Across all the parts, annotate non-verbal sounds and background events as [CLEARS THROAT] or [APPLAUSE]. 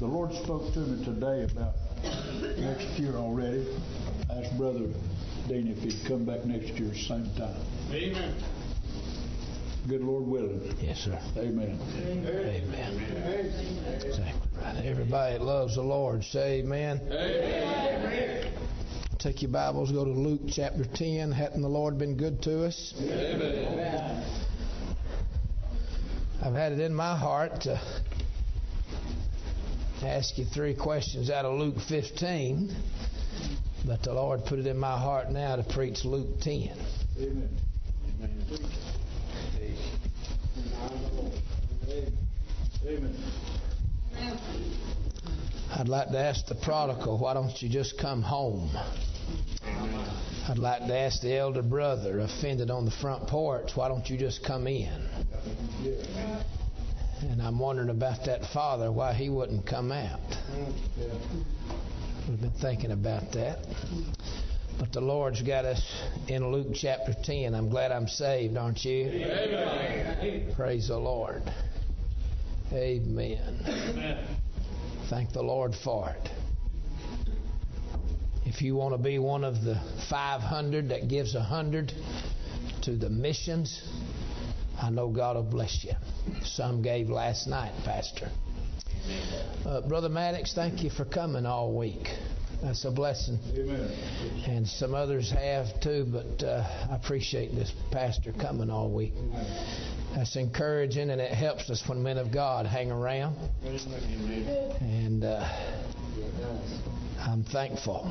the Lord spoke to me today about next year already. I asked Brother Dean if he'd come back next year at the same time. Amen. Good Lord willing. Yes, sir. Amen. Amen. Exactly right. Everybody that loves the Lord, say amen. Amen. Take your Bibles, go to Luke chapter 10. Hadn't the Lord been good to us? Amen. I've had it in my heart to ask you three questions out of Luke 15, but the Lord put it in my heart now to preach Luke 10. Amen. Amen. I'd like to ask the prodigal, why don't you just come home? I'd like to ask the elder brother offended on the front porch, why don't you just come in? And I'm wondering about that father, why he wouldn't come out. We've been thinking about that. But the Lord's got us in Luke chapter 10. I'm glad I'm saved, aren't you? Amen. Praise the Lord. Amen. Amen. Thank the Lord for it. If you want to be one of the 500 that gives a hundred to the missions, I know God will bless you. Some gave last night, Pastor. Uh, Brother Maddox, thank you for coming all week. That's a blessing. Amen. And some others have too, but uh, I appreciate this pastor coming all week. That's encouraging and it helps us when men of God hang around. And uh, I'm thankful.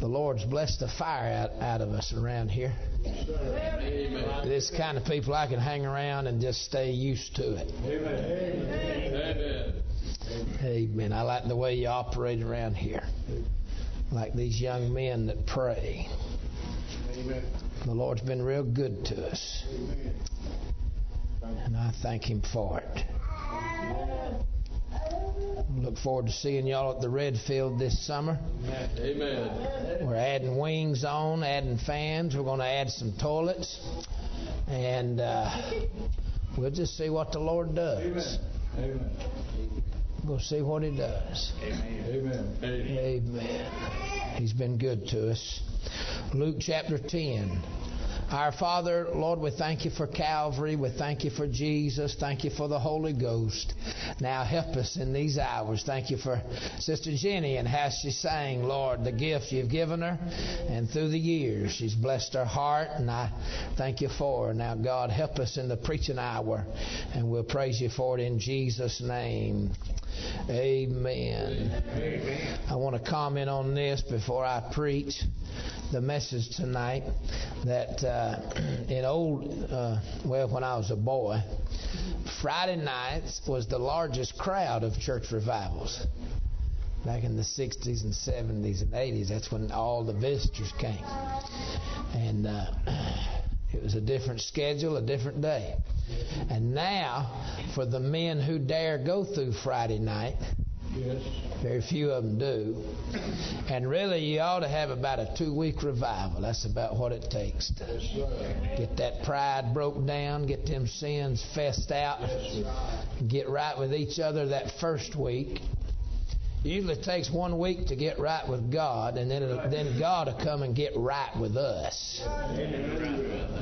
The Lord's blessed the fire out, out of us around here. Amen. This kind of people I can hang around and just stay used to it. Amen. Amen. I like the way you operate around here. Like these young men that pray. The Lord's been real good to us. And I thank Him for it. Look forward to seeing y'all at the Redfield this summer. Amen. We're adding wings on, adding fans. We're going to add some toilets. And uh, we'll just see what the Lord does. Amen. We'll see what He does. Amen. Amen. Amen. He's been good to us. Luke chapter 10. Our Father, Lord, we thank you for Calvary. We thank you for Jesus. Thank you for the Holy Ghost. Now help us in these hours. Thank you for Sister Jenny and how she sang, Lord, the gift you've given her. And through the years, she's blessed her heart, and I thank you for her. Now, God, help us in the preaching hour, and we'll praise you for it in Jesus' name. Amen. I want to comment on this before I preach the message tonight. That uh, [CLEARS THROAT] in old, uh, well, when I was a boy, Friday nights was the largest crowd of church revivals. Back in the 60s and 70s and 80s, that's when all the visitors came. And uh, [CLEARS THROAT] it was a different schedule, a different day. And now, for the men who dare go through Friday night, Yes. very few of them do. And really, you ought to have about a two week revival. That's about what it takes to Yes, get that pride broke down, get them sins fessed out, get right with each other that first week. Usually it takes one week to get right with God, and then then God will come and get right with us.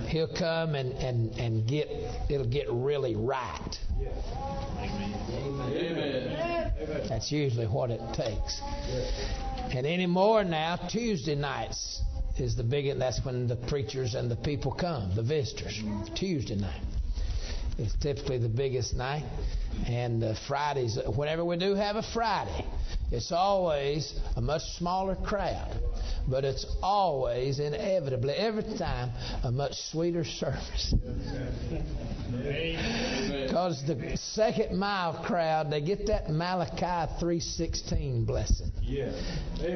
He'll come and, and, and get it'll get really right. Amen. Amen. That's usually what it takes. And anymore now, Tuesday nights is the big. That's when the preachers and the people come, the visitors. Tuesday night is typically the biggest night, and uh, Fridays. Whenever we do have a Friday, it's always a much smaller crowd, but it's always inevitably every time a much sweeter service. Because the second mile crowd, they get that Malachi 3:16 blessing. Yeah.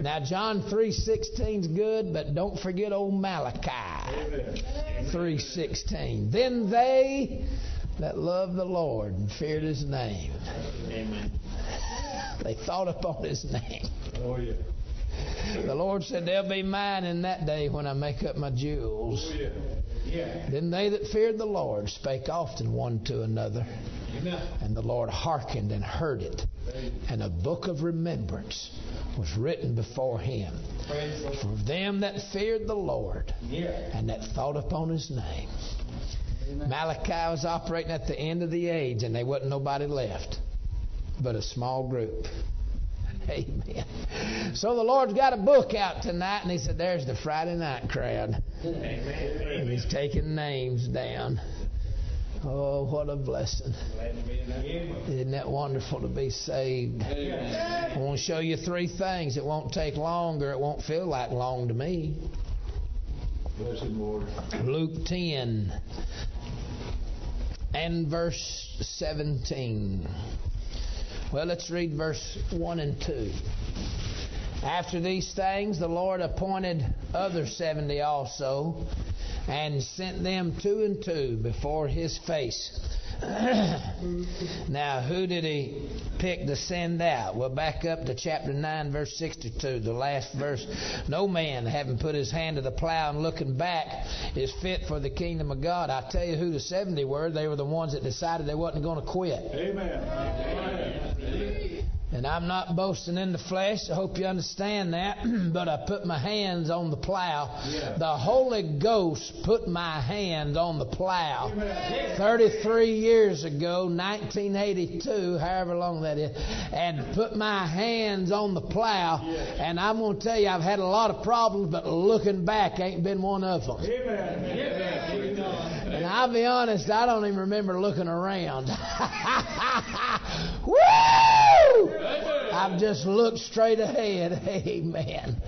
Now John 3.16 is good, but don't forget old Malachi 3:16. Then they that loved the Lord and feared His name, Amen. they thought upon His name. Oh, yeah. The Lord said, "They'll be mine in that day when I make up my jewels." Oh, yeah. Yeah. Then they that feared the Lord spake often one to another And the Lord hearkened and heard it. And a book of remembrance was written before him for them that feared the Lord and that thought upon his name. Malachi was operating at the end of the age, and there wasn't nobody left but a small group. [LAUGHS] Amen. So the Lord's got a book out tonight, and He said, There's the Friday night crowd. Amen. And He's taking names down. Oh, what a blessing. Isn't that wonderful to be saved? I want to show you three things. It won't take longer. It won't feel like long to me. Bless him, Lord. Luke 10 and verse 17. Well, let's read verse 1 and 2. After these things, the Lord appointed other seventy also, and sent them two and two before his face. [COUGHS] now, who did he pick to send out? Well, back up to chapter 9, verse 62, the last verse. No man, having put his hand to the plow and looking back, is fit for the kingdom of God. I tell you who the 70 were. They were the ones that decided they wasn't going to quit. Amen. And I'm not boasting in the flesh. I hope you understand that. [CLEARS THROAT] but I put my hands on the plow. Yeah. The Holy Ghost put my hands on the plow. 33 years ago, 1982, however long that is, and put my hands on the plow. And I'm going to tell you, I've had a lot of problems, but looking back ain't been one of them. And I'll be honest, I don't even remember looking around. [LAUGHS] Woo! I've just looked straight ahead. [LAUGHS] Amen.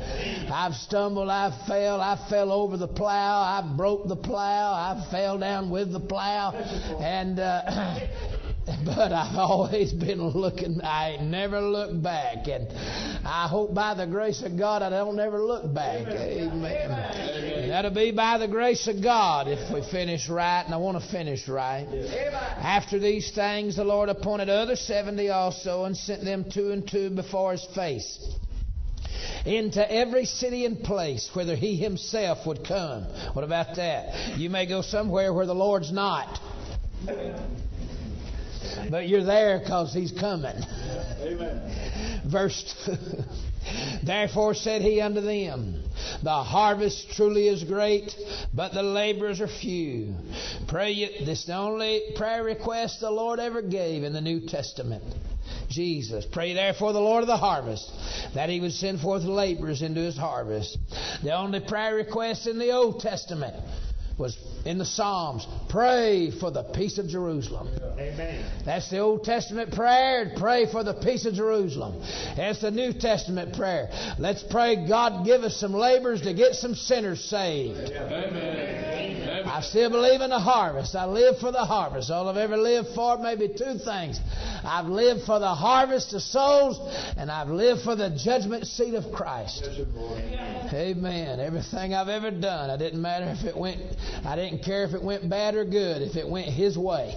I've stumbled, I've fell, I fell over the plow, I broke the plow, I fell down with the plow, and uh, [CLEARS THROAT] [LAUGHS] but I've always been looking. I ain't never looked back, and I hope by the grace of God I don't ever look back. Amen. And that'll be by the grace of God if we finish right, and I want to finish right. After these things, the Lord appointed other seventy also, and sent them two and two before His face into every city and place whither he himself would come. What about that? You may go somewhere where the Lord's not. But you're there because he's coming. Amen. Verse 2. Therefore said he unto them, The harvest truly is great, but the laborers are few. Pray you, this is the only prayer request the Lord ever gave in the New Testament. Jesus. Pray therefore the Lord of the harvest that he would send forth laborers into his harvest. The only prayer request in the Old Testament was in the Psalms. Pray for the peace of Jerusalem. Amen. That's the Old Testament prayer. Pray for the peace of Jerusalem. That's the New Testament prayer. Let's pray God give us some laborers to get some sinners saved. Amen. I still believe in the harvest. I live for the harvest. All I've ever lived for, maybe two things. I've lived for the harvest of souls, and I've lived for the judgment seat of Christ. Amen. Everything I've ever done, I didn't matter if it went, I didn't care if it went bad or good, if it went His way.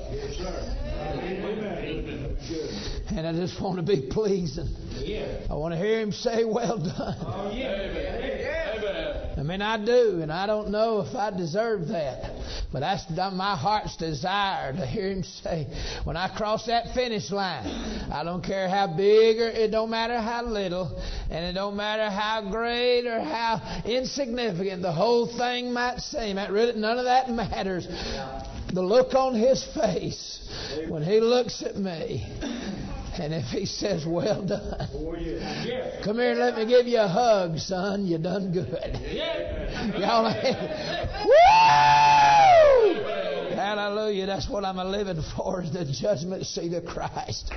And I just want to be pleasing. I want to hear Him say, Well done. Oh, Amen. I mean, I do, and I don't know if I deserve that. But that's my heart's desire to hear him say, when I cross that finish line, I don't care how big or it don't matter how little, and it don't matter how great or how insignificant the whole thing might seem. That really, none of that matters. The look on his face when he looks at me. And if he says, Well done, oh, come here and let me give you a hug, son, you done good. Yeah. Y'all, woo! Hallelujah. That's what I'm living for is the judgment seat of Christ.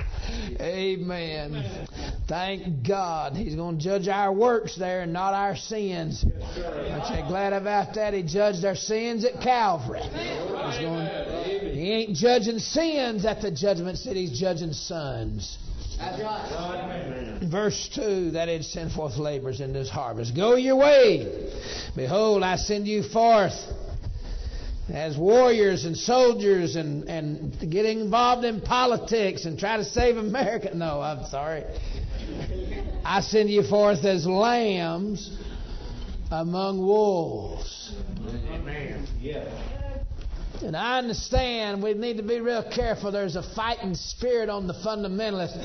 Amen. Thank God. He's going to judge our works there and not our sins. Aren't you glad about that? He judged our sins at Calvary. He ain't judging sins at the judgment seat. He's judging sons. Verse 2 that it send forth laborers into his harvest. Go your way. Behold, I send you forth as warriors and soldiers and, and getting involved in politics and try to save America. [LAUGHS] No, I'm sorry. I send you forth as lambs among wolves. Amen. Yeah. And I understand we need to be real careful. There's a fighting spirit on the fundamentalist.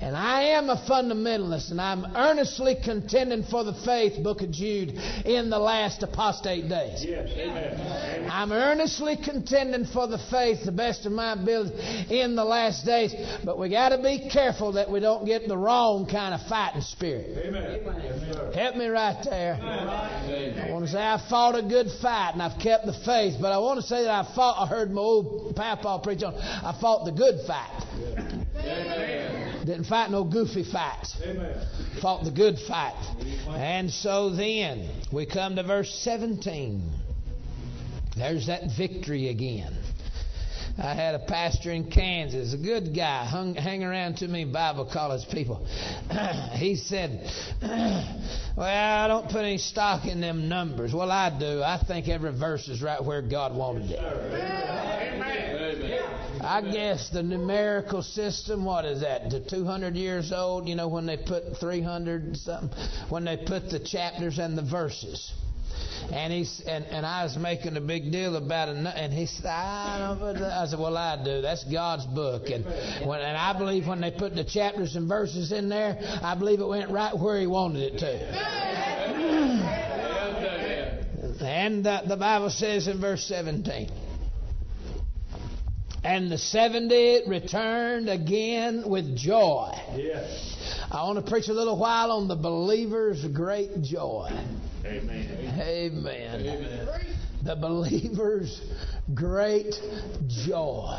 And I am a fundamentalist, and I'm earnestly contending for the faith, Book of Jude, in the last apostate days. Yes, amen. I'm earnestly contending for the faith, the best of my ability, in the last days. But we got to be careful that we don't get the wrong kind of fighting spirit. Amen. Help me right there. I want to say I fought a good fight and I've kept the faith, but I want to say that I fought. I heard my old papa preach on. I fought the good fight. Amen. Didn't fight no goofy fights. Amen. Fought the good fight. And so then we come to verse 17. There's that victory again. I had a pastor in Kansas, a good guy, hung, hang around too many Bible college people. [CLEARS THROAT] he said, [CLEARS THROAT] Well, I don't put any stock in them numbers. Well, I do. I think every verse is right where God wanted it. I guess the numerical system, what is that, The 200 years old, you know, when they put 300 and something, when they put the chapters and the verses. And he's and, and I was making a big deal about it, and he said, "I don't." Put that. I said, "Well, I do. That's God's book, and when and I believe when they put the chapters and verses in there, I believe it went right where He wanted it to." And uh, the Bible says in verse 17. And the 70 returned again with joy. Yes. I want to preach a little while on the believer's great joy. Amen. Amen. Amen. The believer's great joy.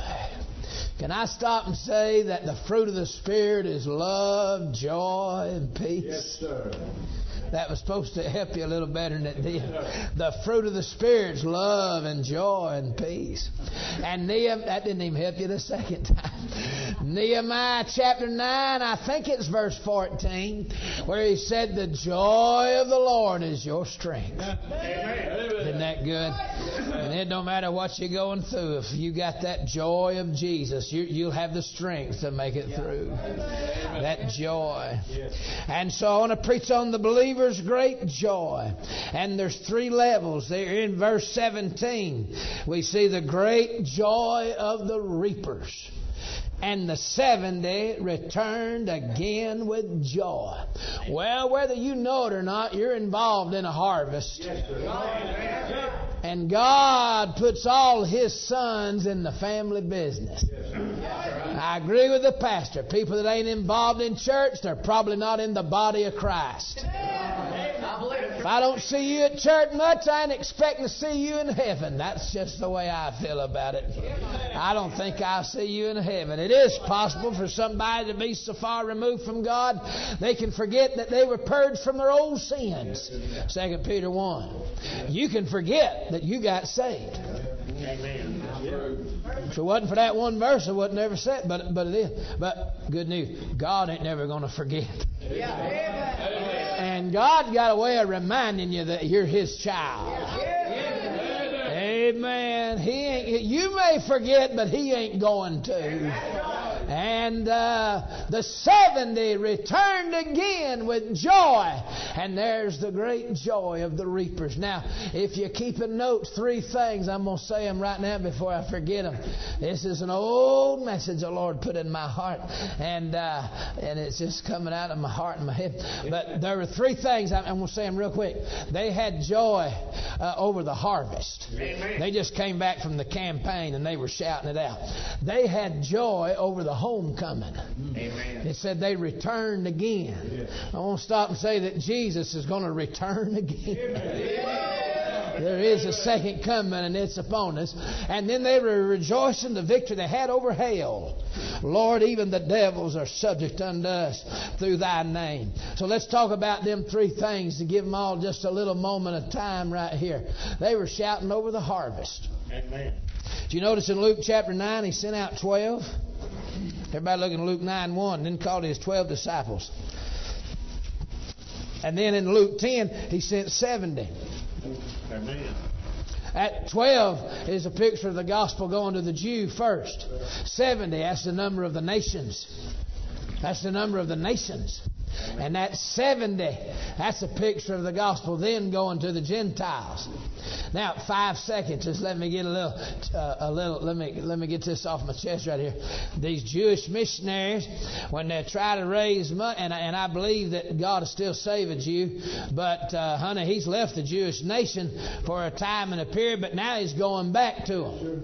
Can I stop and say that the fruit of the Spirit is love, joy, and peace? Yes, sir. That was supposed to help you a little better than it did. The fruit of the Spirit's love and joy and peace. And Nehemiah, that didn't even help you the second time. Nehemiah chapter 9, I think it's verse 14, where he said, The joy of the Lord is your strength. Isn't that good? And it don't matter what you're going through. If you got that joy of Jesus, you, you'll have the strength to make it through. That joy. And so I want to preach on the believer's great joy. And there's three levels there. In verse 17, we see the great joy of the reapers. And the 70 returned again with joy. Well, whether you know it or not, you're involved in a harvest. And God puts all His sons in the family business. I agree with the pastor. People that ain't involved in church, they're probably not in the body of Christ. If I don't see you at church much, I ain't expecting to see you in heaven. That's just the way I feel about it. I don't think I'll see you in heaven. It is possible for somebody to be so far removed from God, they can forget that they were purged from their old sins. 2 Peter 1. You can forget that you got saved. If it wasn't for that one verse, it wouldn't ever said, but but it is. But good news, God ain't never going to forget. And God got a way of reminding you that you're His child. Amen. He ain't. You may forget, but He ain't going to. And uh, the 70 returned again with joy. And there's the great joy of the reapers. Now, if you keep keeping notes, three things, I'm going to say them right now before I forget them. This is an old message the Lord put in my heart. And, uh, and it's just coming out of my heart and my head. But there were three things, I'm, I'm going to say them real quick. They had joy uh, over the harvest. They just came back from the campaign and they were shouting it out. They had joy over the homecoming. Amen. It said they returned again. I want to stop and say that Jesus is going to return [LAUGHS] again. There is a second coming and it's upon us. And then they were rejoicing the victory they had over hell. Lord, even the devils are subject unto us through thy name. So let's talk about them three things to give them all just a little moment of time right here. They were shouting over the harvest. Amen. Do you notice in Luke chapter 9 he sent out 12? Everybody look in Luke 9 1, then called his 12 disciples. And then in Luke 10, he sent 70. Amen. At 12 is a picture of the gospel going to the Jew first. 70, that's the number of the nations. That's the number of the nations. And that 70, that's a picture of the gospel then going to the Gentiles. Now, five seconds. Just let me get a little, uh, a little. Let me let me get this off my chest right here. These Jewish missionaries, when they try to raise money, and, and I believe that God is still saving you, but uh, honey, He's left the Jewish nation for a time and a period, but now He's going back to them.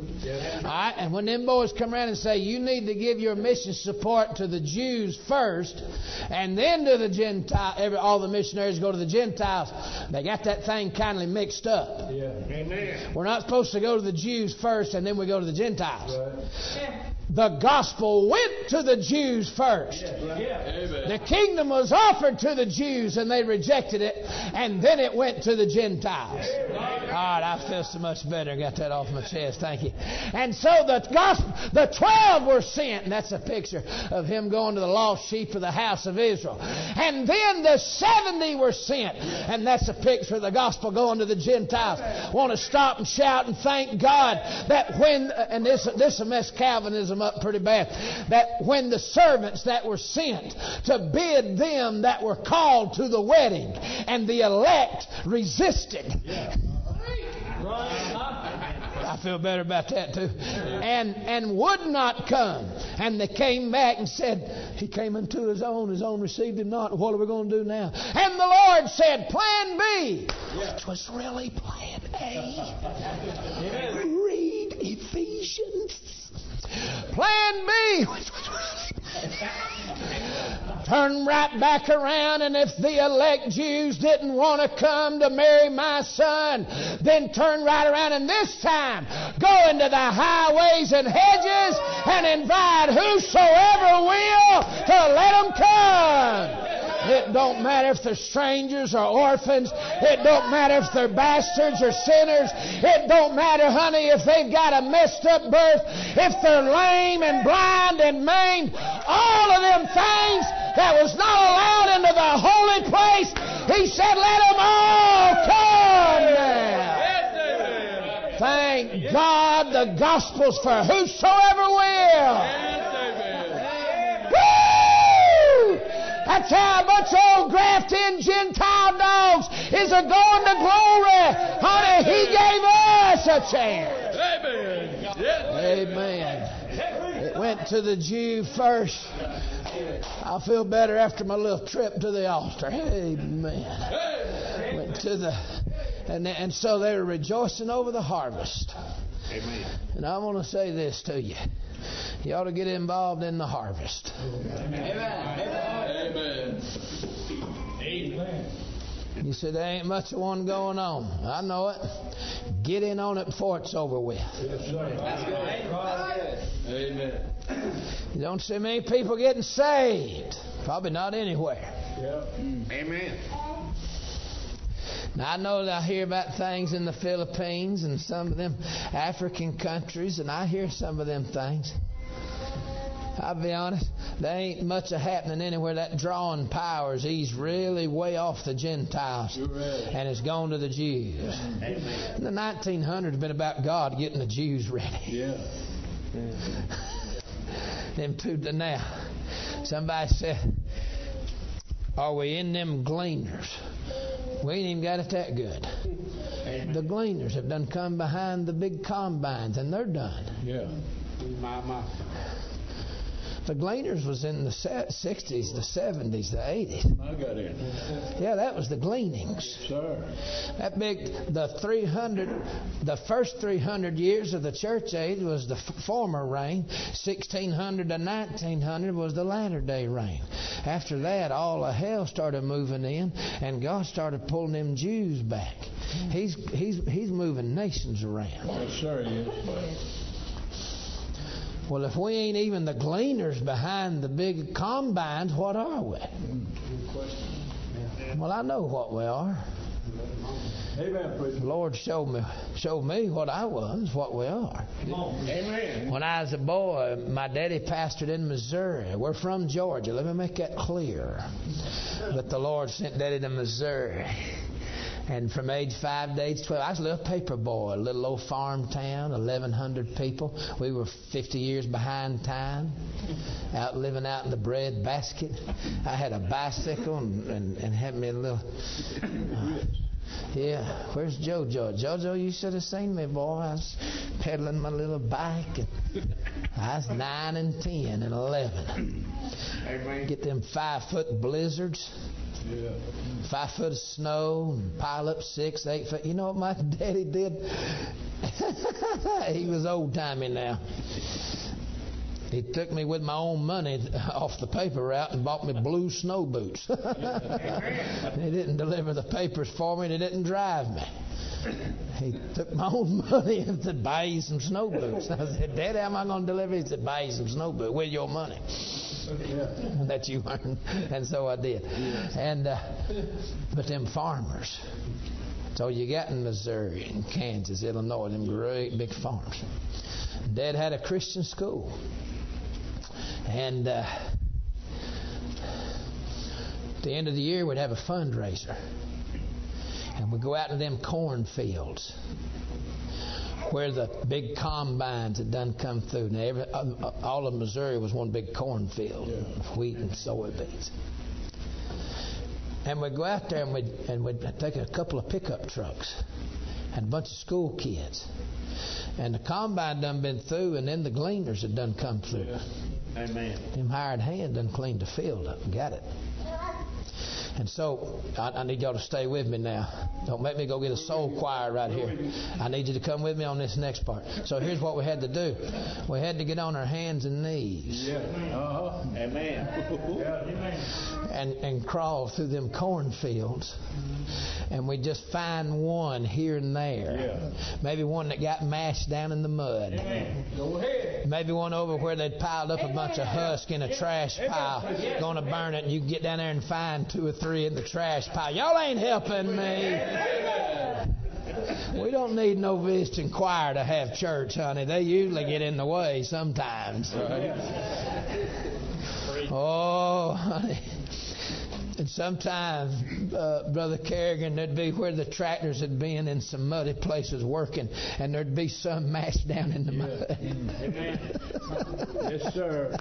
All right, and when them boys come around and say you need to give your mission support to the Jews first, and then to the Gentile, every, all the missionaries go to the Gentiles. They got that thing kindly mixed up. Yeah. Amen. We're not supposed to go to the Jews first and then we go to the Gentiles. Right. The gospel went to the Jews first. The kingdom was offered to the Jews and they rejected it, and then it went to the Gentiles. All right, I feel so much better. Got that off my chest. Thank you. And so the gospel, the twelve were sent, and that's a picture of him going to the lost sheep of the house of Israel. And then the seventy were sent, and that's a picture of the gospel going to the Gentiles. Want to stop and shout and thank God that when uh, and this this will mess Calvinism up pretty bad. That when the servants that were sent to bid them that were called to the wedding, and the elect resisted. I feel better about that too. And and would not come. And they came back and said, He came unto his own, his own received him not. What are we going to do now? And the Lord said, Plan B, which was really Plan A. Read Ephesians. Plan B, Turn right back around, and if the elect Jews didn't want to come to marry my son, then turn right around and this time go into the highways and hedges and invite whosoever will to let them come. It don't matter if they're strangers or orphans. It don't matter if they're bastards or sinners. It don't matter, honey, if they've got a messed up birth, if they're lame and blind and maimed. All of them things that was not allowed into the holy place, he said, let them all come now. Thank God the gospel's for whosoever will. Woo! That's how a bunch of old graft-in Gentile dogs is a going to glory. Honey, he gave us a chance. Amen. It went to the Jew first. I feel better after my little trip to the altar. Amen. Went to the and and so they were rejoicing over the harvest. Amen. And I want to say this to you. You ought to get involved in the harvest. Amen. Amen. Amen. You said there ain't much of one going on. I know it. Get in on it before it's over with. Amen. You don't see many people getting saved. Probably not anywhere. Yeah. Amen. Now I know that I hear about things in the Philippines and some of them African countries, and I hear some of them things. I'll be honest, there ain't much of happening anywhere. That drawing powers, he's really way off the Gentiles right. and it's gone to the Jews. Amen. The 1900s been about God getting the Jews ready. Yeah. them two to now. Somebody said, Are we in them gleaners? We ain't even got it that good. The gleaners have done come behind the big combines and they're done. Yeah. My, my. The gleaners was in the 60s, the 70s, the 80s. I got in. Yeah, that was the gleanings. Sir. That big, the 300, the first 300 years of the church age was the f- former rain. 1600 to 1900 was the latter day rain. After that, all of hell started moving in, and God started pulling them Jews back. He's he's he's moving nations around. Yes, sir, he is. Well, if we ain't even the gleaners behind the big combines, what are we? Well, I know what we are. Amen. The Lord showed me showed me what I was, what we are. Amen. When I was a boy, my daddy pastored in Missouri. We're from Georgia. Let me make that clear. But the Lord sent daddy to Missouri. And from age five to age 12, I was a little paper boy, a little old farm town, 1,100 people. We were 50 years behind time, out living out in the bread basket. I had a bicycle and, and, and had me a little. Uh, yeah, where's JoJo? JoJo, you should have seen me, boy. I was pedaling my little bike. And I was nine and ten and eleven. Amen. Get them five foot blizzards, Five foot of snow, pile up six, eight foot. You know what my [LAUGHS] daddy did? [LAUGHS] he was old timey now. He took me with my own money [LAUGHS] off the paper route and bought me blue snow boots. he didn't deliver the papers for me. and He didn't drive me. He took my own money and said, "Buy you some snow boots." I said, "Daddy, how am I going to deliver?" He said, "Buy you some snow boots with your money [LAUGHS] that you earned." And so I did. And uh, but them farmers. So you got in Missouri and Kansas, Illinois, them great big farms. Dad had a Christian school. And uh, at the end of the year, we'd have a fundraiser. And we'd go out to them cornfields where the big combines had done come through. Now, every, uh, all of Missouri was one big cornfield, wheat and soybeans. And we'd go out there and we'd, and we'd take a couple of pickup trucks and a bunch of school kids. And the combine done been through, and then the gleaners had done come through. Amen. Them hired hand done cleaned the field up and got it. And so I, I need y'all to stay with me now. Don't make me go get a soul choir right here. I need you to come with me on this next part. So here's what we had to do. We had to get on our hands and knees Yeah. Uh-huh. Amen. [LAUGHS] and, and crawl through them cornfields. And we just find one here and there. Yeah. Maybe one that got mashed down in the mud. Go ahead. Maybe one over where they'd piled up a bunch of husk in a trash pile, going to burn it, and you get down there and find two or three in the trash pile. Y'all ain't helping me. We don't need no visiting choir to have church, honey. They usually get in the way sometimes. Oh, honey. And sometimes, uh, Brother Kerrigan, there'd be where the tractors had been in some muddy places working, and there'd be some mashed down in the mud. Yes, sir.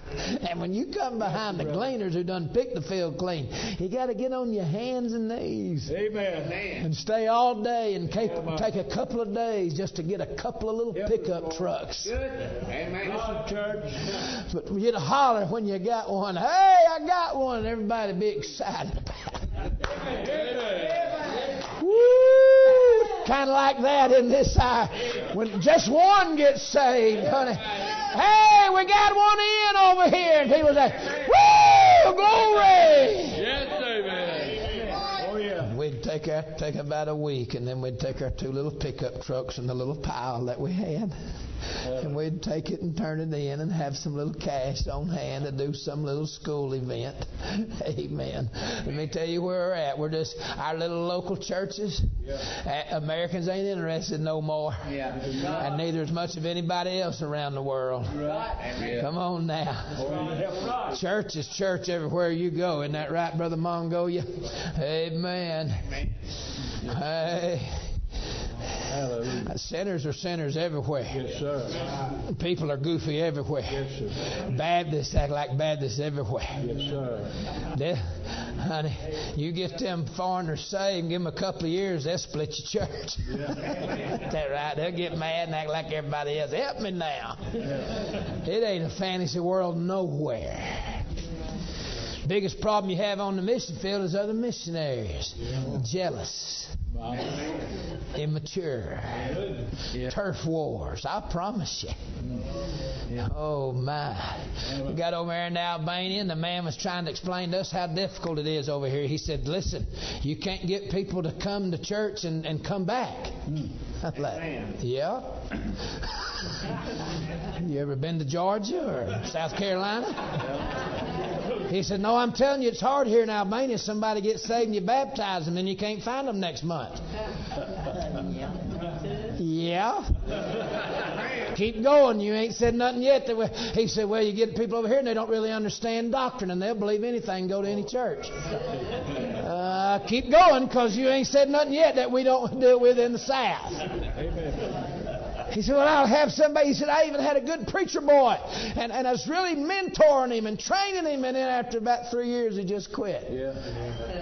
and when you come behind the gleaners who done picked the field clean, you got to get on your hands and knees Amen. and stay all day and take, take a couple of days just to get a couple of little Yep. pickup trucks. Good. Amen. Listen, church. But you'd holler when you got one, hey, I got one, and everybody be excited Woo! Kind of like that in this hour. When just one gets saved, honey. Hey, we got one in over here. And people say, Woo! Glory! Yes, amen. Oh, yeah. And we'd take our, take about a week, and then we'd take our two little pickup trucks and the little pile that we had, and we'd take it and turn it in and have some little cash on hand to do some little school event. [LAUGHS] Amen. Let me tell you where we're at. We're just our little local churches. Uh, Americans ain't interested no more, Yeah. and neither is much of anybody else around the world. Amen. Come on now. Church is church everywhere you go. Isn't that right, Brother Mongolia? Amen. Amen. Hey, Hallelujah. sinners are sinners everywhere. Yes, sir. People are goofy everywhere. Yes, sir. Baptists act like Baptists everywhere. Yes, sir. They, honey, you get them foreigners saved, give them a couple of years, they'll split your church. [LAUGHS] Is that right? They'll get mad and act like everybody else. Help me now. It ain't a fantasy world nowhere. Biggest problem you have on the mission field is other missionaries. Jealous, immature, turf wars. I promise you. Oh my. We got over there in Albania and the man was trying to explain to us how difficult it is over here. He said, Listen, you can't get people to come to church and, and come back. I'm [LAUGHS] like, yeah. [LAUGHS] you ever been to Georgia or South Carolina? He said, No, I'm telling you, it's hard here in Albania. Somebody gets saved and you baptize them, and you can't find them next month. Yeah. Keep going. You ain't said nothing yet. He said, Well, you get people over here and they don't really understand doctrine and they'll believe anything and go to any church. Uh, keep going because you ain't said nothing yet that we don't [LAUGHS] deal with in the South. Amen. He said, Well, I'll have somebody. He said, I even had a good preacher boy. And, and I was really mentoring him and training him. And then after about three years, he just quit. Yeah.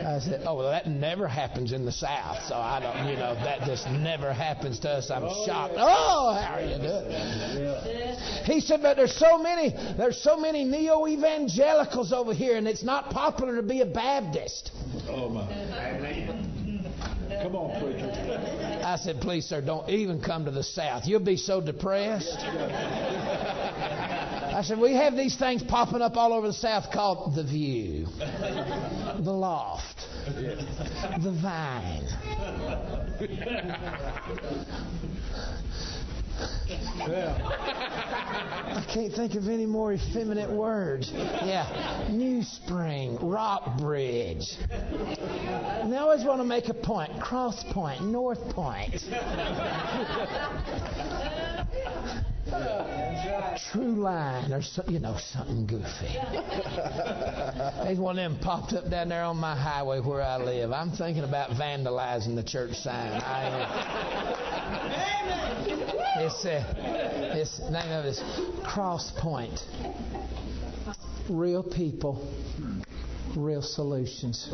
I said, Oh, well, that never happens in the South. So I don't, you know, that just never happens to us. I'm oh, shocked. Oh, how are you doing? Yeah. He said, But there's so many, there's so many neo evangelicals over here, and it's not popular to be a Baptist. Oh my. Come on, preacher. I said, Please, sir, don't even come to the South. You'll be so depressed. I said, We have these things popping up all over the South called The View, The Loft, The Vine. Yeah. [LAUGHS] I can't think of any more effeminate words. Yeah, New Spring, Rock Bridge. And they always want to make a point. Cross Point, North Point. True line or so, you know something goofy. There's one of them popped up down there on my highway where I live. I'm thinking about vandalizing the church sign. I am. It's uh, it's name of it is Cross Point. Real people, real solutions.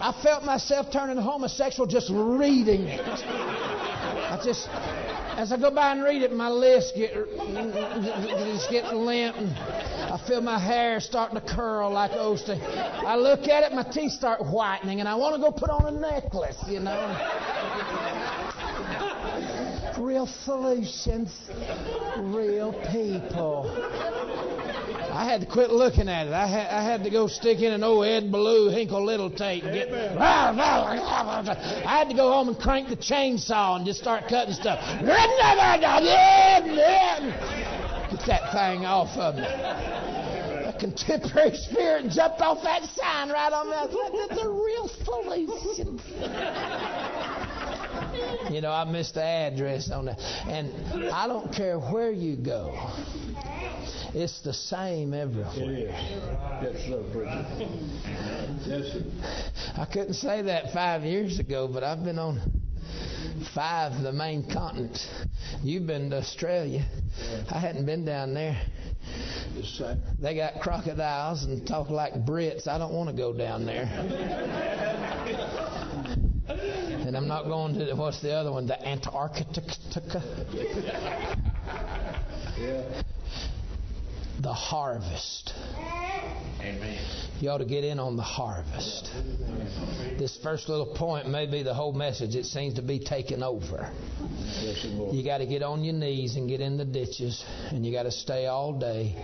I felt myself turning homosexual just reading it. I just, as I go by and read it, my lips get just get limp, and I feel my hair starting to curl like Osteen. I look at it, my teeth start whitening, and I want to go put on a necklace, you know. Real solutions, real people. I had to quit looking at it. I had, I had to go stick in an old Ed Blue Hinkle Little tape. And get, I had to go home and crank the chainsaw and just start cutting stuff. Get that thing off of me. A contemporary spirit jumped off that sign right on that. That's a real solution. You know, I missed the address on that. And I don't care where you go. It's the same everywhere. is. Yes, sir, preacher. Yes, sir. I couldn't say that five years ago, but I've been on five of the main continents. You've been to Australia. I hadn't been down there. They got crocodiles and talk like Brits. I don't want to go down there. [LAUGHS] And I'm not going to what's the other one? The Antarctica. Yeah. The harvest. Amen. You ought to get in on the harvest. This first little point may be the whole message. It seems to be taken over. Yes, sir, Lord. You got to get on your knees and get in the ditches, and you got to stay all day,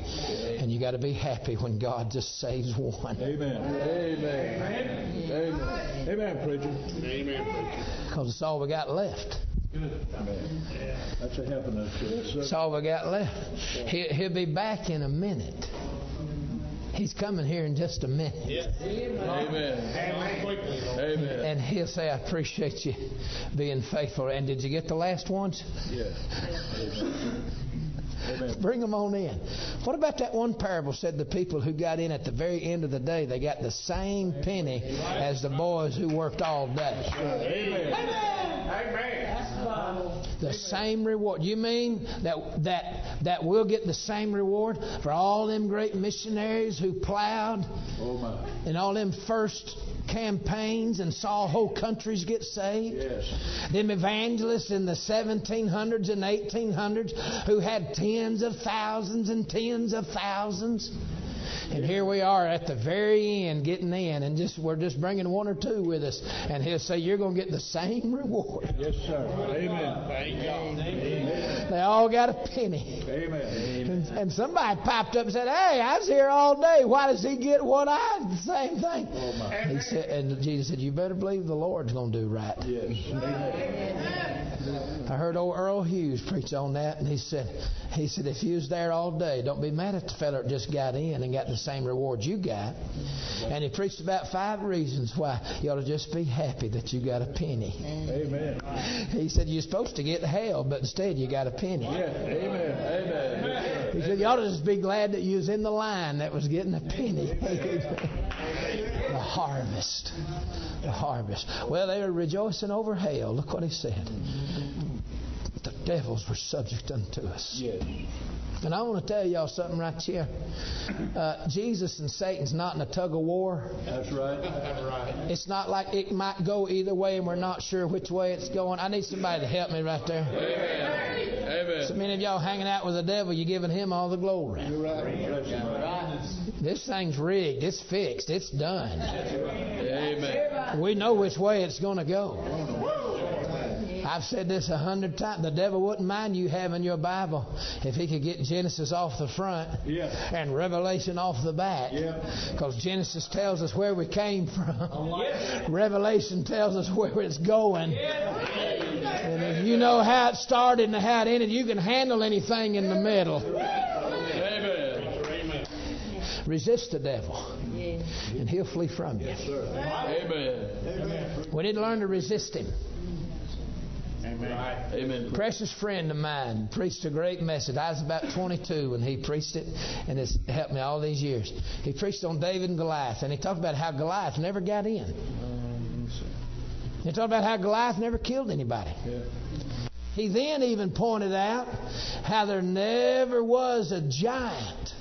and you got to be happy when God just saves one. Amen. Amen. Amen. Amen, preacher. Amen. Because it's all we got left. Amen. That's a helping us. Yes, It's all we got left. He, he'll be back in a minute. He's coming here in just a minute. Amen. Amen. Amen. And he'll say, I appreciate you being faithful. And did you get the last ones? Yes. Amen. Bring them on in. What about that one parable said the people who got in at the very end of the day, they got the same penny as the boys who worked all day? Amen. Amen. Amen. The same reward. You mean that that that we'll get the same reward for all them great missionaries who plowed Oh, and all them first campaigns and saw whole countries get saved? Yes. Them evangelists in the 1700s and 1800s who had tens of thousands and tens of thousands. And here we are at the very end getting in, and just we're just bringing one or two with us. And he'll say, You're going to get the same reward. Yes, sir. Amen. Thank God. They all got a penny. Amen. And, and somebody popped up and said, Hey, I was here all day. Why does he get what I? The same thing. Oh. He said, and Jesus said, You better believe the Lord's going to do right. Yes. Amen. I heard old Earl Hughes preach on that, and he said, he said, if you was there all day, don't be mad at the fella that just got in and got the same reward you got. And he preached about five reasons why you ought to just be happy that you got a penny. Amen. He said you're supposed to get hell, but instead you got a penny. Yes. Amen. Amen. He said, You ought to just be glad that you was in the line that was getting a penny. [LAUGHS] the harvest. The harvest. Well, they were rejoicing over hell. Look what he said. Devils were subject unto us. Yes. And I want to tell y'all something right here. Uh, Jesus and Satan's not in a tug of war. That's right. It's not like it might go either way and we're not sure which way it's going. I need somebody to help me right there. Amen. So many of y'all hanging out with the devil, you're giving him all the glory. You're right. This thing's rigged. It's fixed. It's done. Amen. We know which way it's going to go. I've said this a hundred times. The devil wouldn't mind you having your Bible if he could get Genesis off the front Yeah. and Revelation off the back. Yeah. Because Genesis tells us where we came from. [LAUGHS] [LAUGHS] Revelation tells us where it's going. And if you know how it started and how it ended, you can handle anything in the middle. Amen. Resist the devil, and he'll flee from you. Amen. We need to learn to resist him. Amen. precious friend of mine preached a great message. I was about 22 when he preached it, and it's helped me all these years. He preached on David and Goliath, and he talked about how Goliath never got in. He talked about how Goliath never killed anybody. He then even pointed out how there never was a giant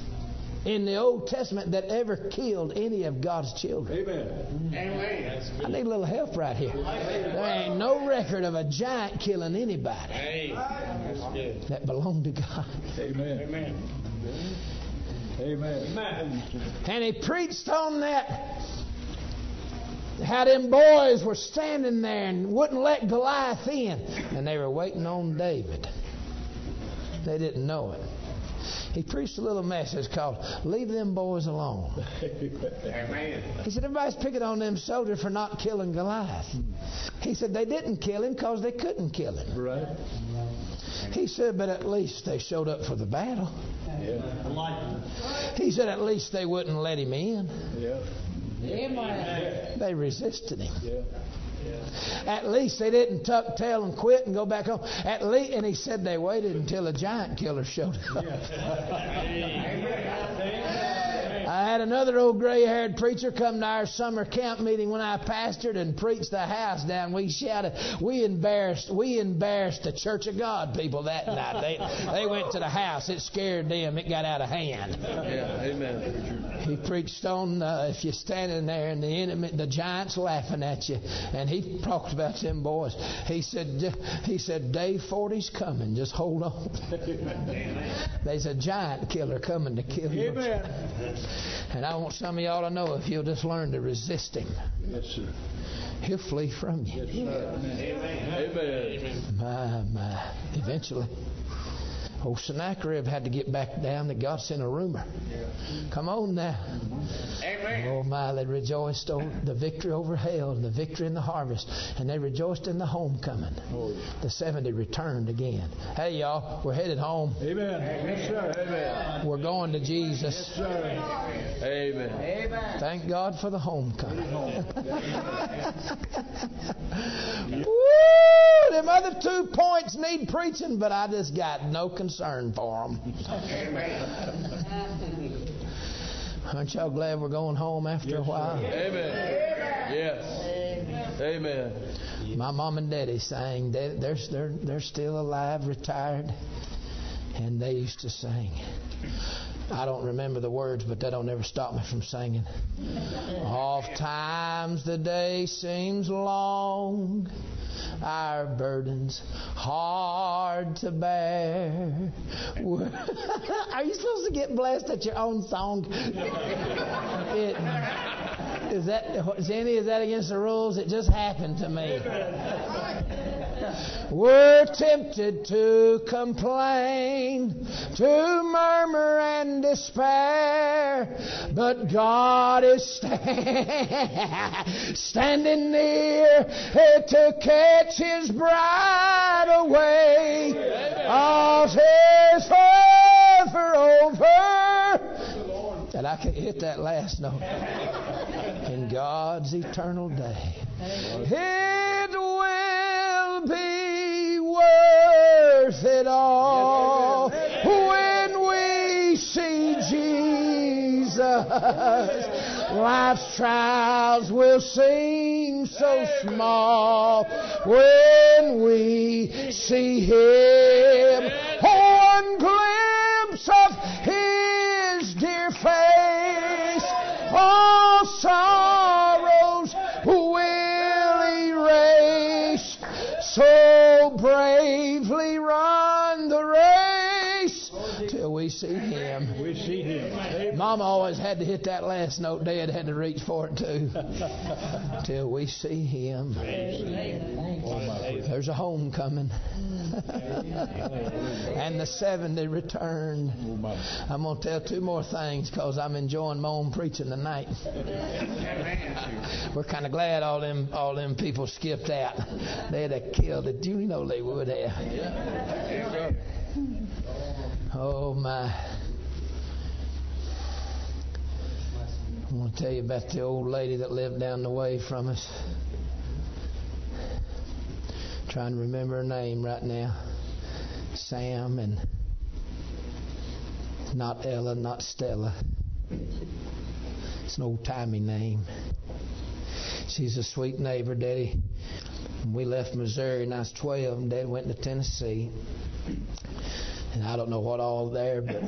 in the Old Testament that ever killed any of God's children. Amen. Amen. I need a little help right here. There ain't no record of a giant killing anybody that belonged to God. Amen. Amen. Amen. And he preached on that. How them boys were standing there and wouldn't let Goliath in. And they were waiting on David. They didn't know it. He preached a little message called Leave Them Boys Alone. Amen. He said, Everybody's picking on them soldiers for not killing Goliath. He said, They didn't kill him because they couldn't kill him. Right. He said, But at least they showed up for the battle. Yeah. He said, At least they wouldn't let him in. Yeah. They resisted him. Yeah. At least they didn't tuck tail and quit and go back home. At least, and he said they waited until a giant killer showed up. [LAUGHS] I had another old gray-haired preacher come to our summer camp meeting when I pastored and preached the house down. We shouted, we embarrassed, we embarrassed the Church of God people that night. They they went to the house. It scared them. It got out of hand. Yeah. Amen. He preached on uh, if you're standing there and the enemy, the giants laughing at you, and he talked about them boys. He said, he said, day 40's coming. Just hold on. [LAUGHS] There's a giant killer coming to kill you. Amen. And I want some of y'all to know if you'll just learn to resist him, Yes, sir. he'll flee from you. Yes, sir. Amen. My, my. Eventually. Old Sennacherib had to get back down that God sent a rumor. Come on now. Amen. Oh my, they rejoiced over the victory over hell and the victory in the harvest. And they rejoiced in the homecoming. The 70 returned again. Hey y'all, we're headed home. Amen. Yes, sir. Amen. We're going to Jesus. Sir. Amen. Thank God for the homecoming. [LAUGHS] Woo! Them other two points need preaching, but I just got no concern for them. Aren't y'all glad we're going home after a while? Amen. Yes. Amen. My mom and daddy sang. They, they're, they're, they're still alive, retired, and they used to sing. I don't remember the words, but that don't ever stop me from singing. Oft times the day seems long, our burdens hard to bear. Are you supposed to get blessed at your own song? It, is that Jenny? Is that against the rules? It just happened to me. [LAUGHS] We're tempted to complain, to murmur and despair, but God is sta- [LAUGHS] standing near to catch His bride away. All is forever over. And I can hit that last note. In God's eternal day, it will be worth it all when we see Jesus. Life's trials will seem so small when we see Him. One glimpse of His dear face, all So bravely run we see Him. We see him. Mama always had to hit that last note. Dad had to reach for it too. [LAUGHS] Till we see him. There's a homecoming. and the 70 returned. I'm going to tell two more things because I'm enjoying my own preaching tonight. We're kind of glad all them all them people skipped out. They'd have killed it. You know they would have. Oh my. I want to tell you about the old lady that lived down the way from us. Trying to remember her name right now. Sam and not Ella, not Stella. It's an old timey name. She's a sweet neighbor, Daddy. When we left Missouri and I was 12, and Dad went to Tennessee. And I don't know what all there, but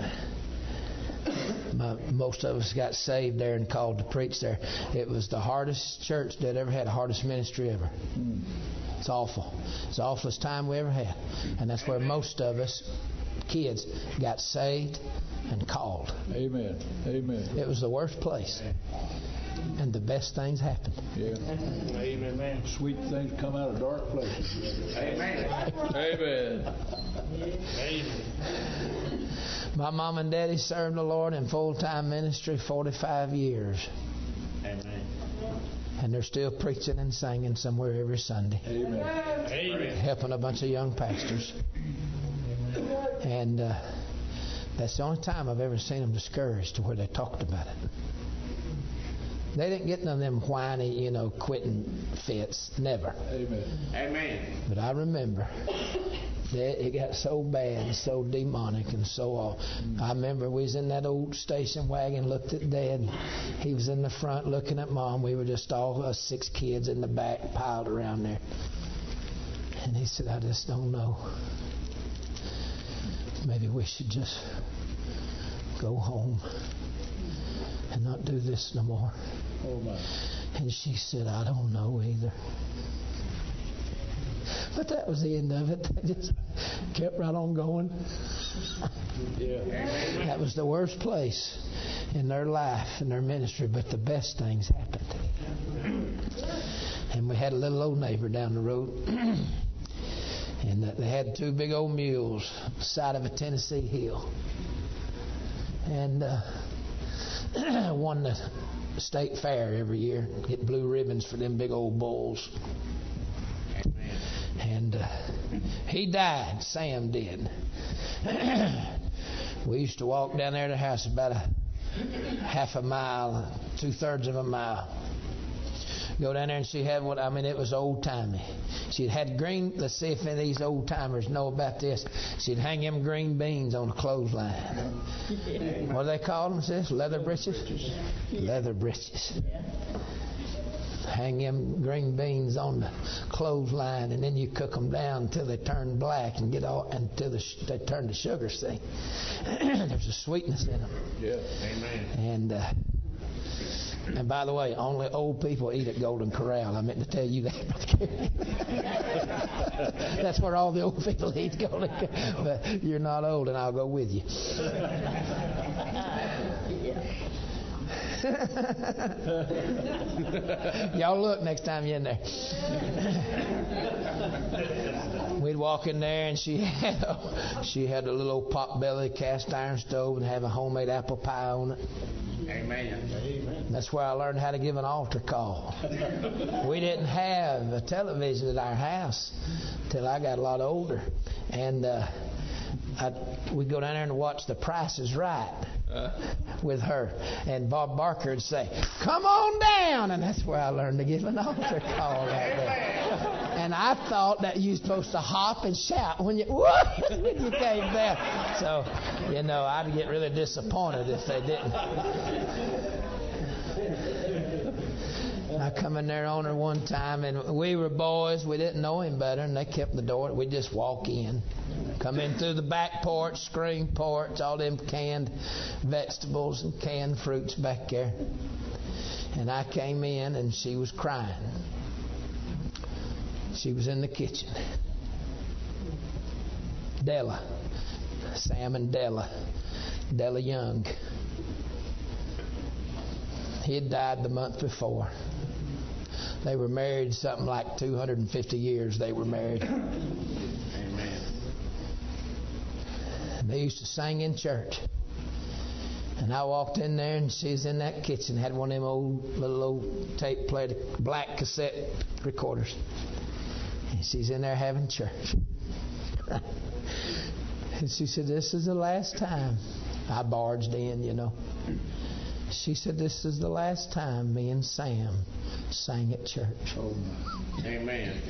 my, most of us got saved there and called to preach there. It was the hardest church that ever had, the hardest ministry ever. It's awful. It's the awfulest time we ever had. And that's where most of us, kids, got saved and called. Amen. Amen. It was the worst place. And the best things happen. Yeah. Amen. Sweet things come out of dark places. Amen. Amen. Amen. My mom and daddy served the Lord in full time ministry 45 years. Amen. And they're still preaching and singing somewhere every Sunday, Amen. Amen. helping a bunch of young pastors. And uh, that's the only time I've ever seen them discouraged to where they talked about it. They didn't get none of them whiny, you know, quitting fits. Never. Amen. Amen. But I remember that it got so bad, and so demonic, and so all. I remember we was in that old station wagon, looked at Dad. He was in the front looking at Mom. We were just all us six kids in the back piled around there. And he said, I just don't know. Maybe we should just go home and not do this no more. Oh my. And she said, I don't know either. But that was the end of it. [LAUGHS] They just kept right on going. Yeah. That was the worst place in their life and their ministry, but the best things happened. And we had a little old neighbor down the road, [CLEARS THROAT] and they had two big old mules side of a Tennessee hill, and uh, [CLEARS THROAT] won the state fair every year. Get blue ribbons for them big old bulls. And uh, he died. Sam did. [CLEARS THROAT] we used to walk down there to the house about a half a mile, two thirds of a mile. Go down there and she had what I mean. It was old timey. She'd had green. Let's see if any of these old timers know about this. She'd hang them green beans on a clothesline. What do they call them? Sis? Leather breeches. Leather breeches. Hang them green beans on the clothesline, and then you cook them down until they turn black and get all until the, they turn to sugar. See, [CLEARS THROAT] there's a sweetness in them. Yeah. Amen. And uh, and by the way, only old people eat at Golden Corral. I meant to tell you that. [LAUGHS] That's where all the old people eat Golden Corral. But you're not old, and I'll go with you. [LAUGHS] Y'all look next time you're in there. [LAUGHS] We'd walk in there, and she [LAUGHS] had a, she had a little pot belly cast iron stove and have a homemade apple pie on it. Amen. That's where I learned how to give an altar call. [LAUGHS] We didn't have a television at our house till I got a lot older, and uh, I, we'd go down there and watch The Price Is Right with her, and Bob Barker would say, "Come on down," and that's where I learned to give an altar call right there. And I thought that you were supposed to hop and shout when you [LAUGHS] when you came there. So, you know, I'd get really disappointed if they didn't. I come in there on her one time, and we were boys. We didn't know him better, and they kept the door. We just walk in, come in through the back porch, screen porch, all them canned vegetables and canned fruits back there. And I came in, and she was crying. She was in the kitchen. Della, Sam and Della, Della Young. He had died the month before. They were married something like 250 years. They were married. Amen. They used to sing in church. And I walked in there, and she's in that kitchen, had one of them old little old tape player, black cassette recorders. [LAUGHS] She's in there having church. [LAUGHS] and she said, "This is the last time." I barged in, you know. She said, "This is the last time me and Sam sang at church." Oh, amen.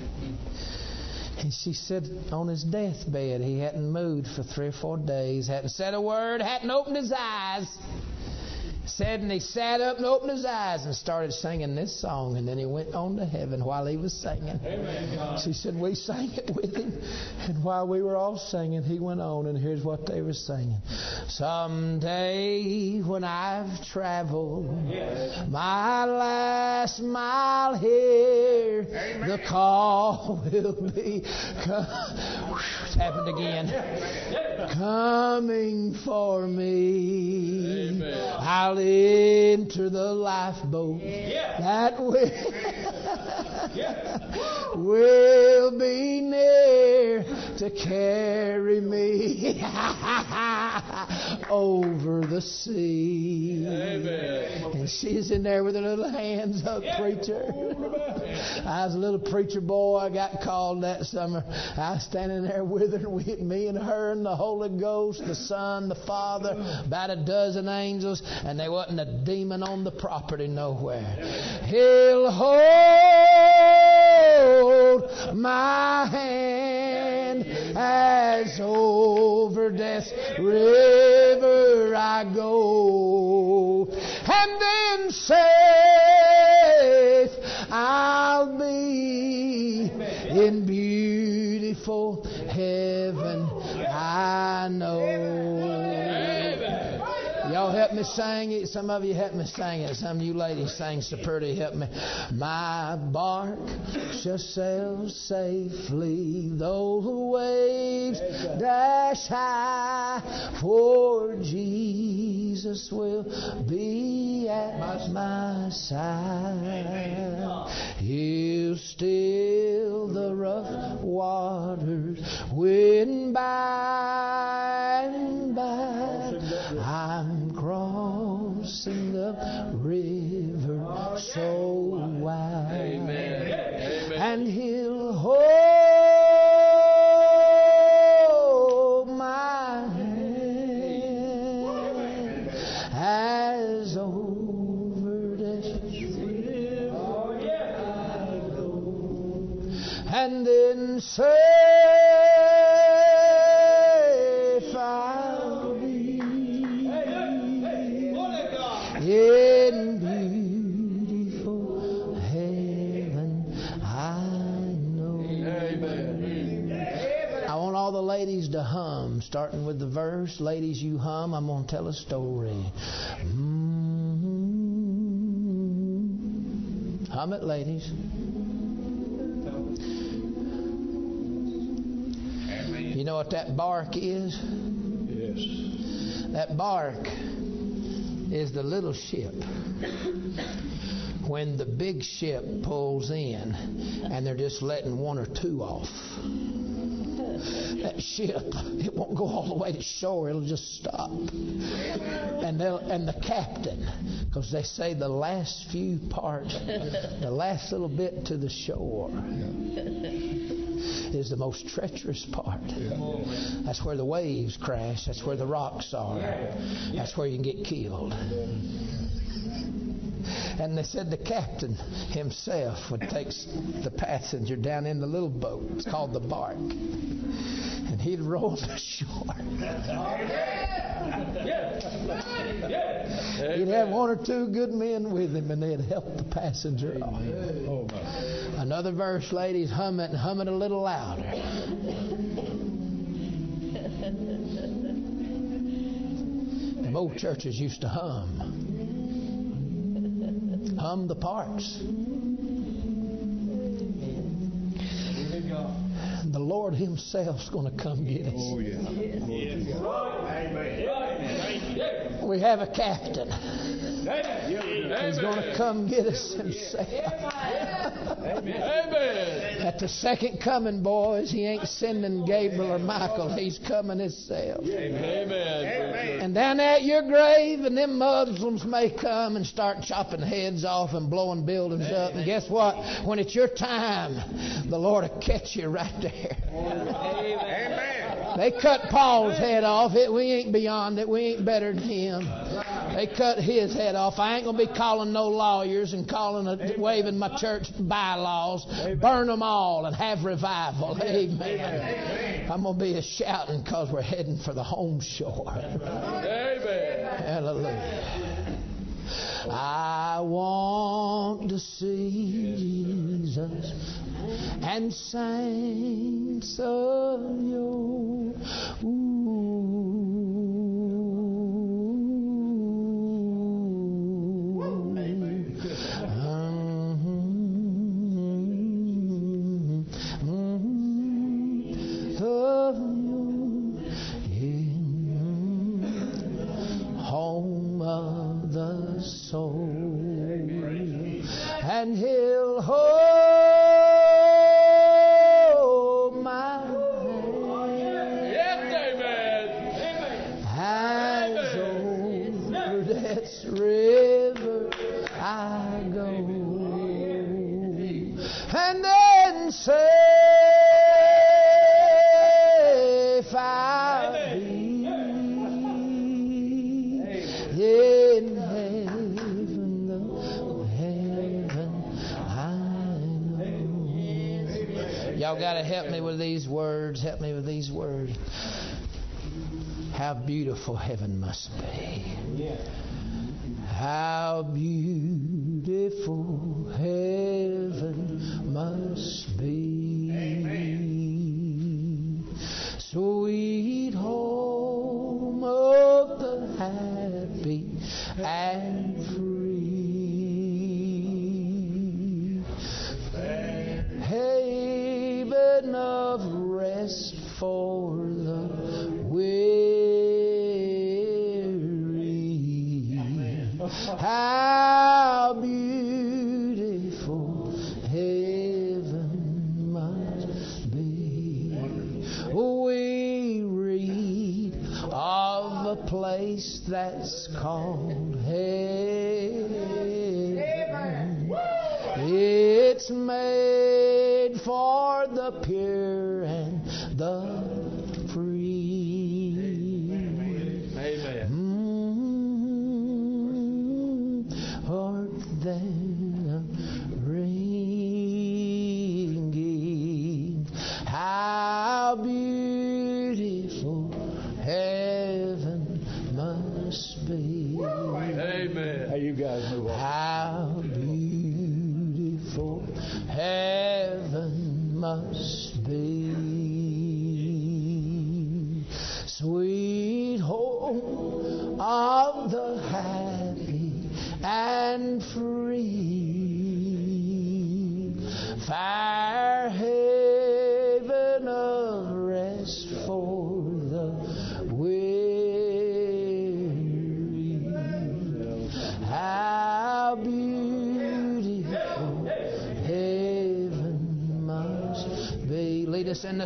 And she said on his deathbed he hadn't moved for three or four days, hadn't said a word, hadn't opened his eyes. Said, and he sat up and opened his eyes and started singing this song, and then he went on to heaven while he was singing. Amen. She said, We sang it with him, and while we were all singing, he went on, and here's what they were singing. Someday when I've traveled my last mile here, the call will be. It's happened again. Coming for me. Amen. I'll enter the lifeboat. That will, [LAUGHS] [LAUGHS] will be near to carry me [LAUGHS] over the sea. Amen. And she's in there with her little hands up, preacher. [LAUGHS] I was a little preacher boy. I got called that summer. I was standing there with her, with me and her and the Holy Ghost, the Son, the Father, about a dozen angels, and there wasn't a demon on the property nowhere. He'll hold my hand as over death's river I go, and then safe I'll be in beautiful heaven. I know. Y'all help me sing it. Some of you help me sing it. Some of you ladies sing so pretty. Help me. My bark shall sail safely, though the waves dash high. For Jesus will be at my side. He'll still the rough waters when by and by I'm crossing the river so wide. Amen. And he'll hold my hand as over the river oh, I go, and then safe starting with the verse. Ladies, you hum. I'm going to tell a story. Mm. Hum it, ladies. You know what that bark is? Yes. That bark is the little ship. When the big ship pulls in and they're just letting one or two off, that ship it won't go all the way to shore. It'll just stop. And they'll and the captain, because they say the last few parts, the last little bit to the shore is the most treacherous part. That's where the waves crash. That's where the rocks are. That's where you can get killed. And they said the captain himself would take the passenger down in the little boat. It's called the bark. He'd roll ashore. He'd have one or two good men with him, and they'd help the passenger off. Oh. Another verse, ladies, hum it and hum it a little louder. [LAUGHS] Old churches used to hum. Hum the parts. The Lord Himself's going to come get us. Oh, yeah. We have a captain. He's going to come get us himself. Amen. At the second coming, boys, he ain't sending Gabriel or Michael. He's coming himself. Amen. Amen. And down at your grave, and them Muslims may come and start chopping heads off and blowing buildings up. And guess what? When it's your time, the Lord will catch you right there. Amen. They cut Paul's head off. It, we ain't beyond it. We ain't better than him. They cut his head off. I ain't gonna be calling no lawyers and calling, a, waving my church bylaws. Burn them all and have revival. Amen. I'm gonna be a shouting because we're heading for the home shore. Amen. Hallelujah. I want to see Jesus and saints of your home beautiful heaven must be. How beautiful heaven must be.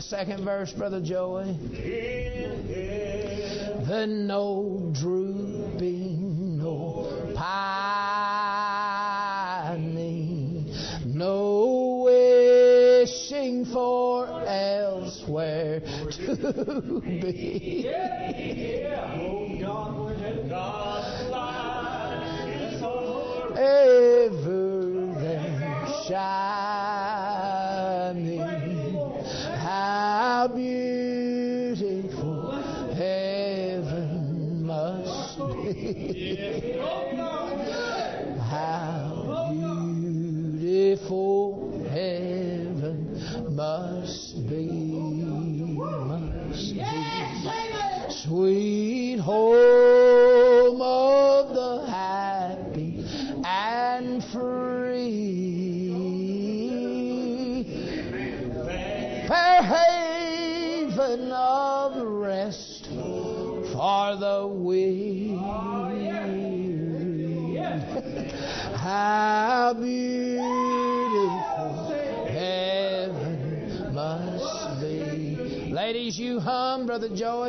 Second verse, Brother Joey. The no drooping, no pining, no wishing for elsewhere to be. How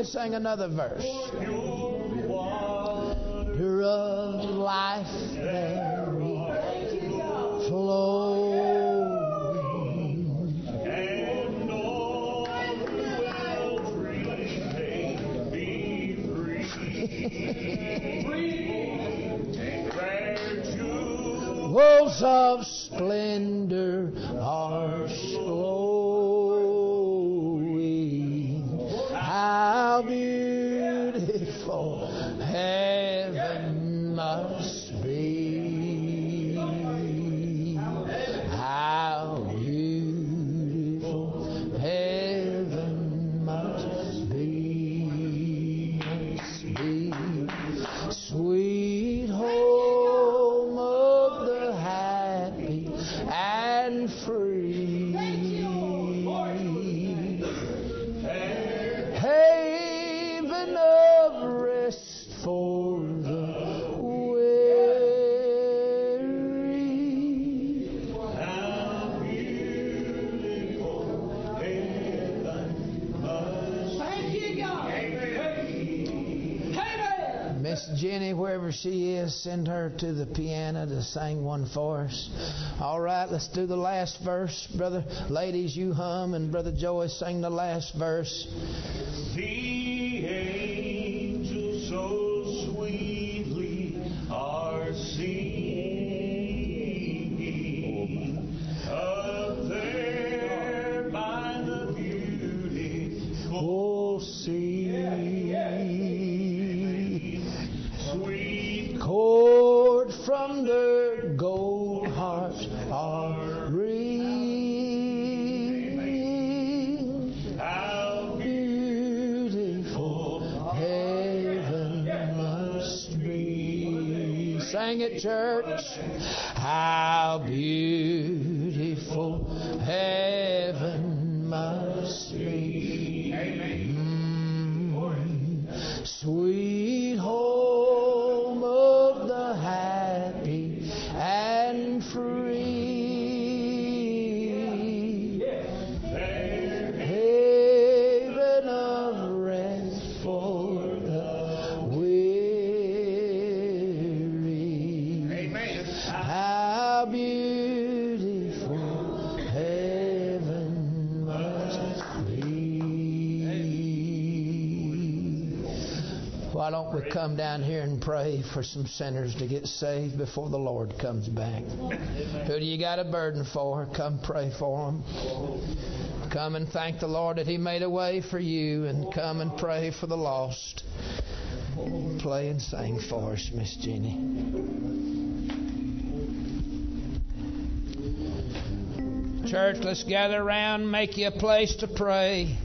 Sing another verse. Is, send her to the piano to sing one for us. All right, let's do the last verse, brother. Ladies, you hum, and brother Joey sing the last verse. Church. How beautiful Come down here and pray for some sinners to get saved before the Lord comes back? Who do you got a burden for? Come pray for them. Come and thank the Lord that He made a way for you, and come and pray for the lost. Play and sing for us, Miss Jenny. Church, let's gather around, make you a place to pray.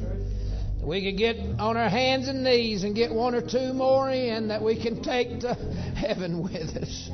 We could get on our hands and knees and get one or two more in that we can take to [LAUGHS] heaven with us.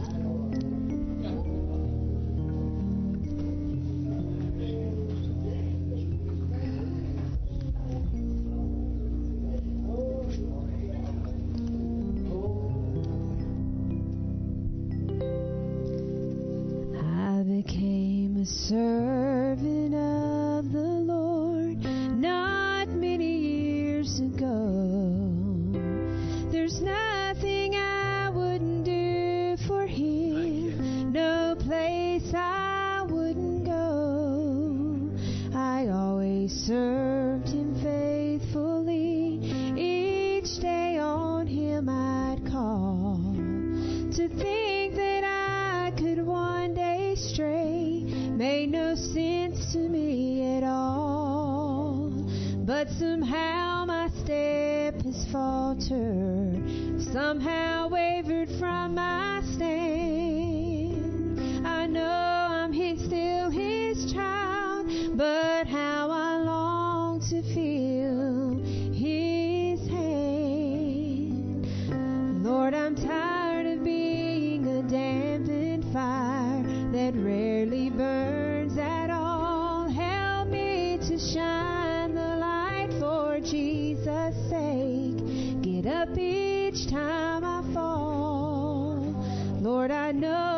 Lord, I know.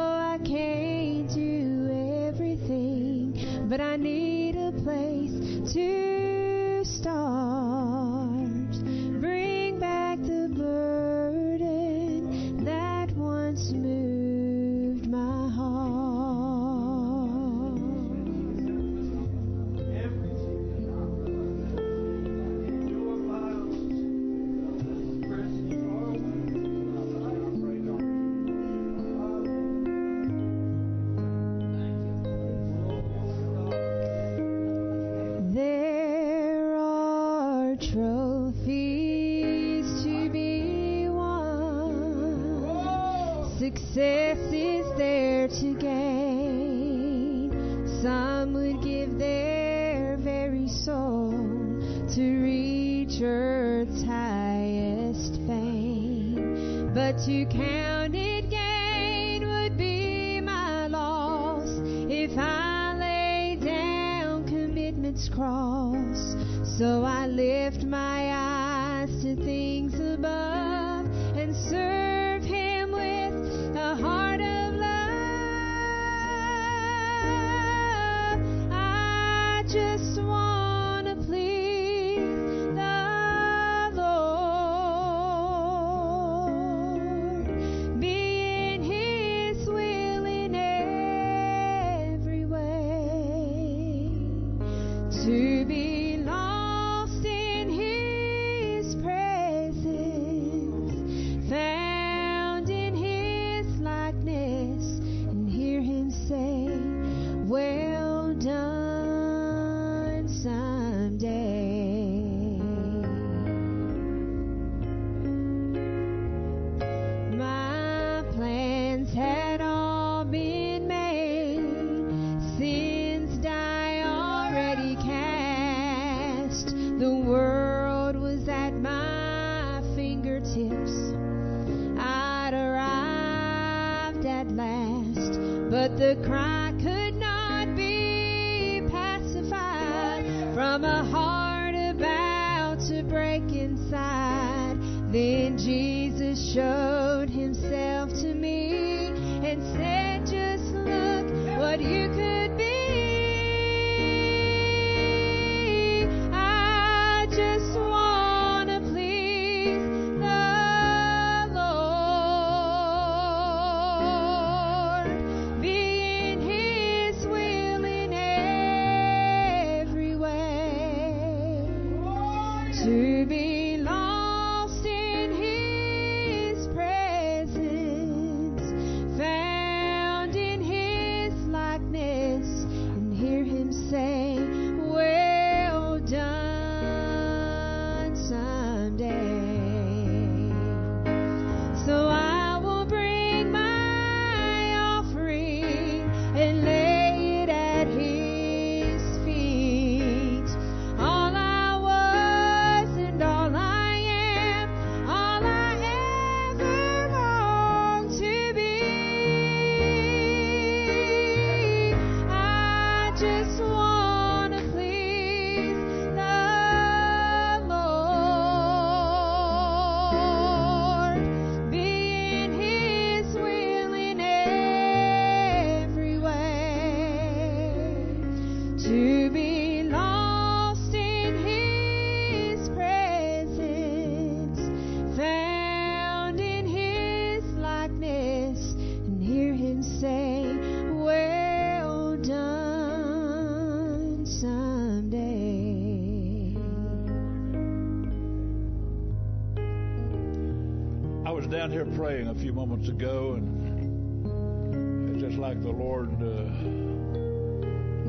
down here praying a few moments ago, and it's just like the Lord uh,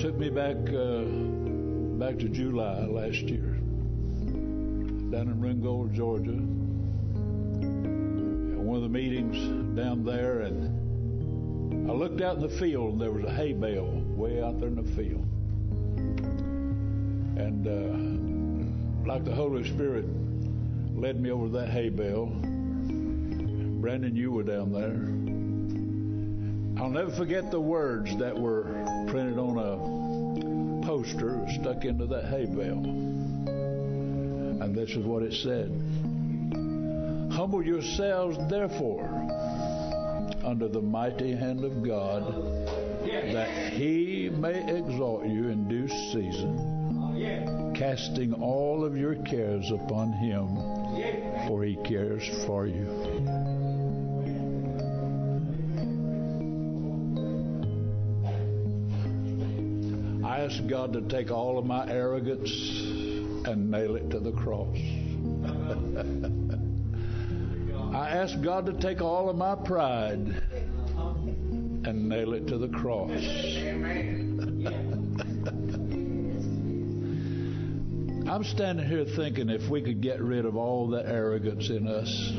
took me back uh, back to July last year, down in Ringgold, Georgia. at one of the meetings down there, and I looked out in the field, and there was a hay bale way out there in the field, and uh, like the Holy Spirit led me over that hay bale Brandon, you were down there. I'll never forget the words that were printed on a poster stuck into that hay bale. And this is what it said Humble yourselves, therefore, under the mighty hand of God, that he may exalt you in due season, casting all of your cares upon him, for he cares for you. Ask God to take all of my arrogance and nail it to the cross. [LAUGHS] I ask God to take all of my pride and nail it to the cross. [LAUGHS] I'm standing here thinking if we could get rid of all the arrogance in us,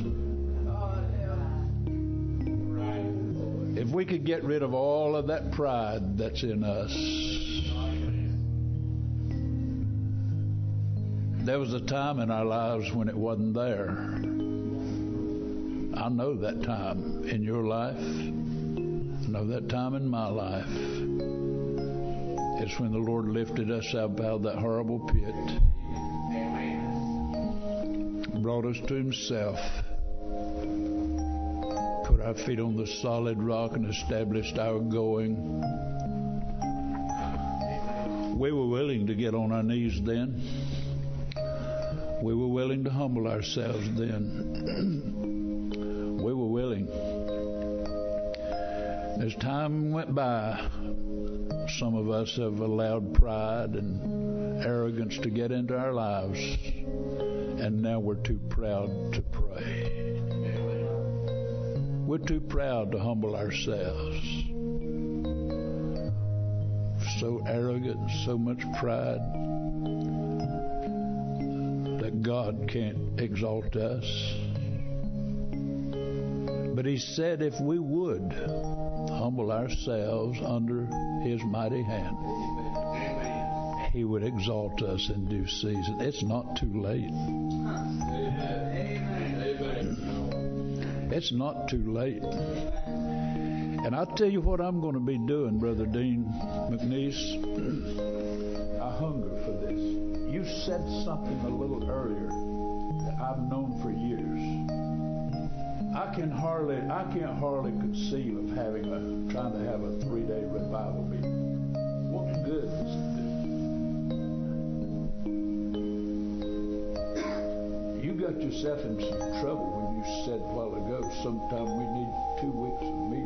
if we could get rid of all of that pride that's in us. There was a time in our lives when it wasn't there. I know that time in your life. I know that time in my life. It's when the Lord lifted us up out of that horrible pit, brought us to Himself, put our feet on the solid rock, and established our going. We were willing to get on our knees then. We were willing to humble ourselves then. [CLEARS THROAT] we were willing. As time went by, some of us have allowed pride and arrogance to get into our lives, and now we're too proud to pray. We're too proud to humble ourselves. So arrogant, so much pride God can't exalt us. But He said if we would humble ourselves under His mighty hand, He would exalt us in due season. It's not too late. It's not too late. And I'll tell you what I'm going to be doing, Brother Dean McNeese. You said something a little earlier that I've known for years. I can hardly, I can't hardly conceive of having a, trying to have a three-day revival meeting. What good does it? You got yourself in some trouble when you said a while ago, sometime we need two weeks of meetings.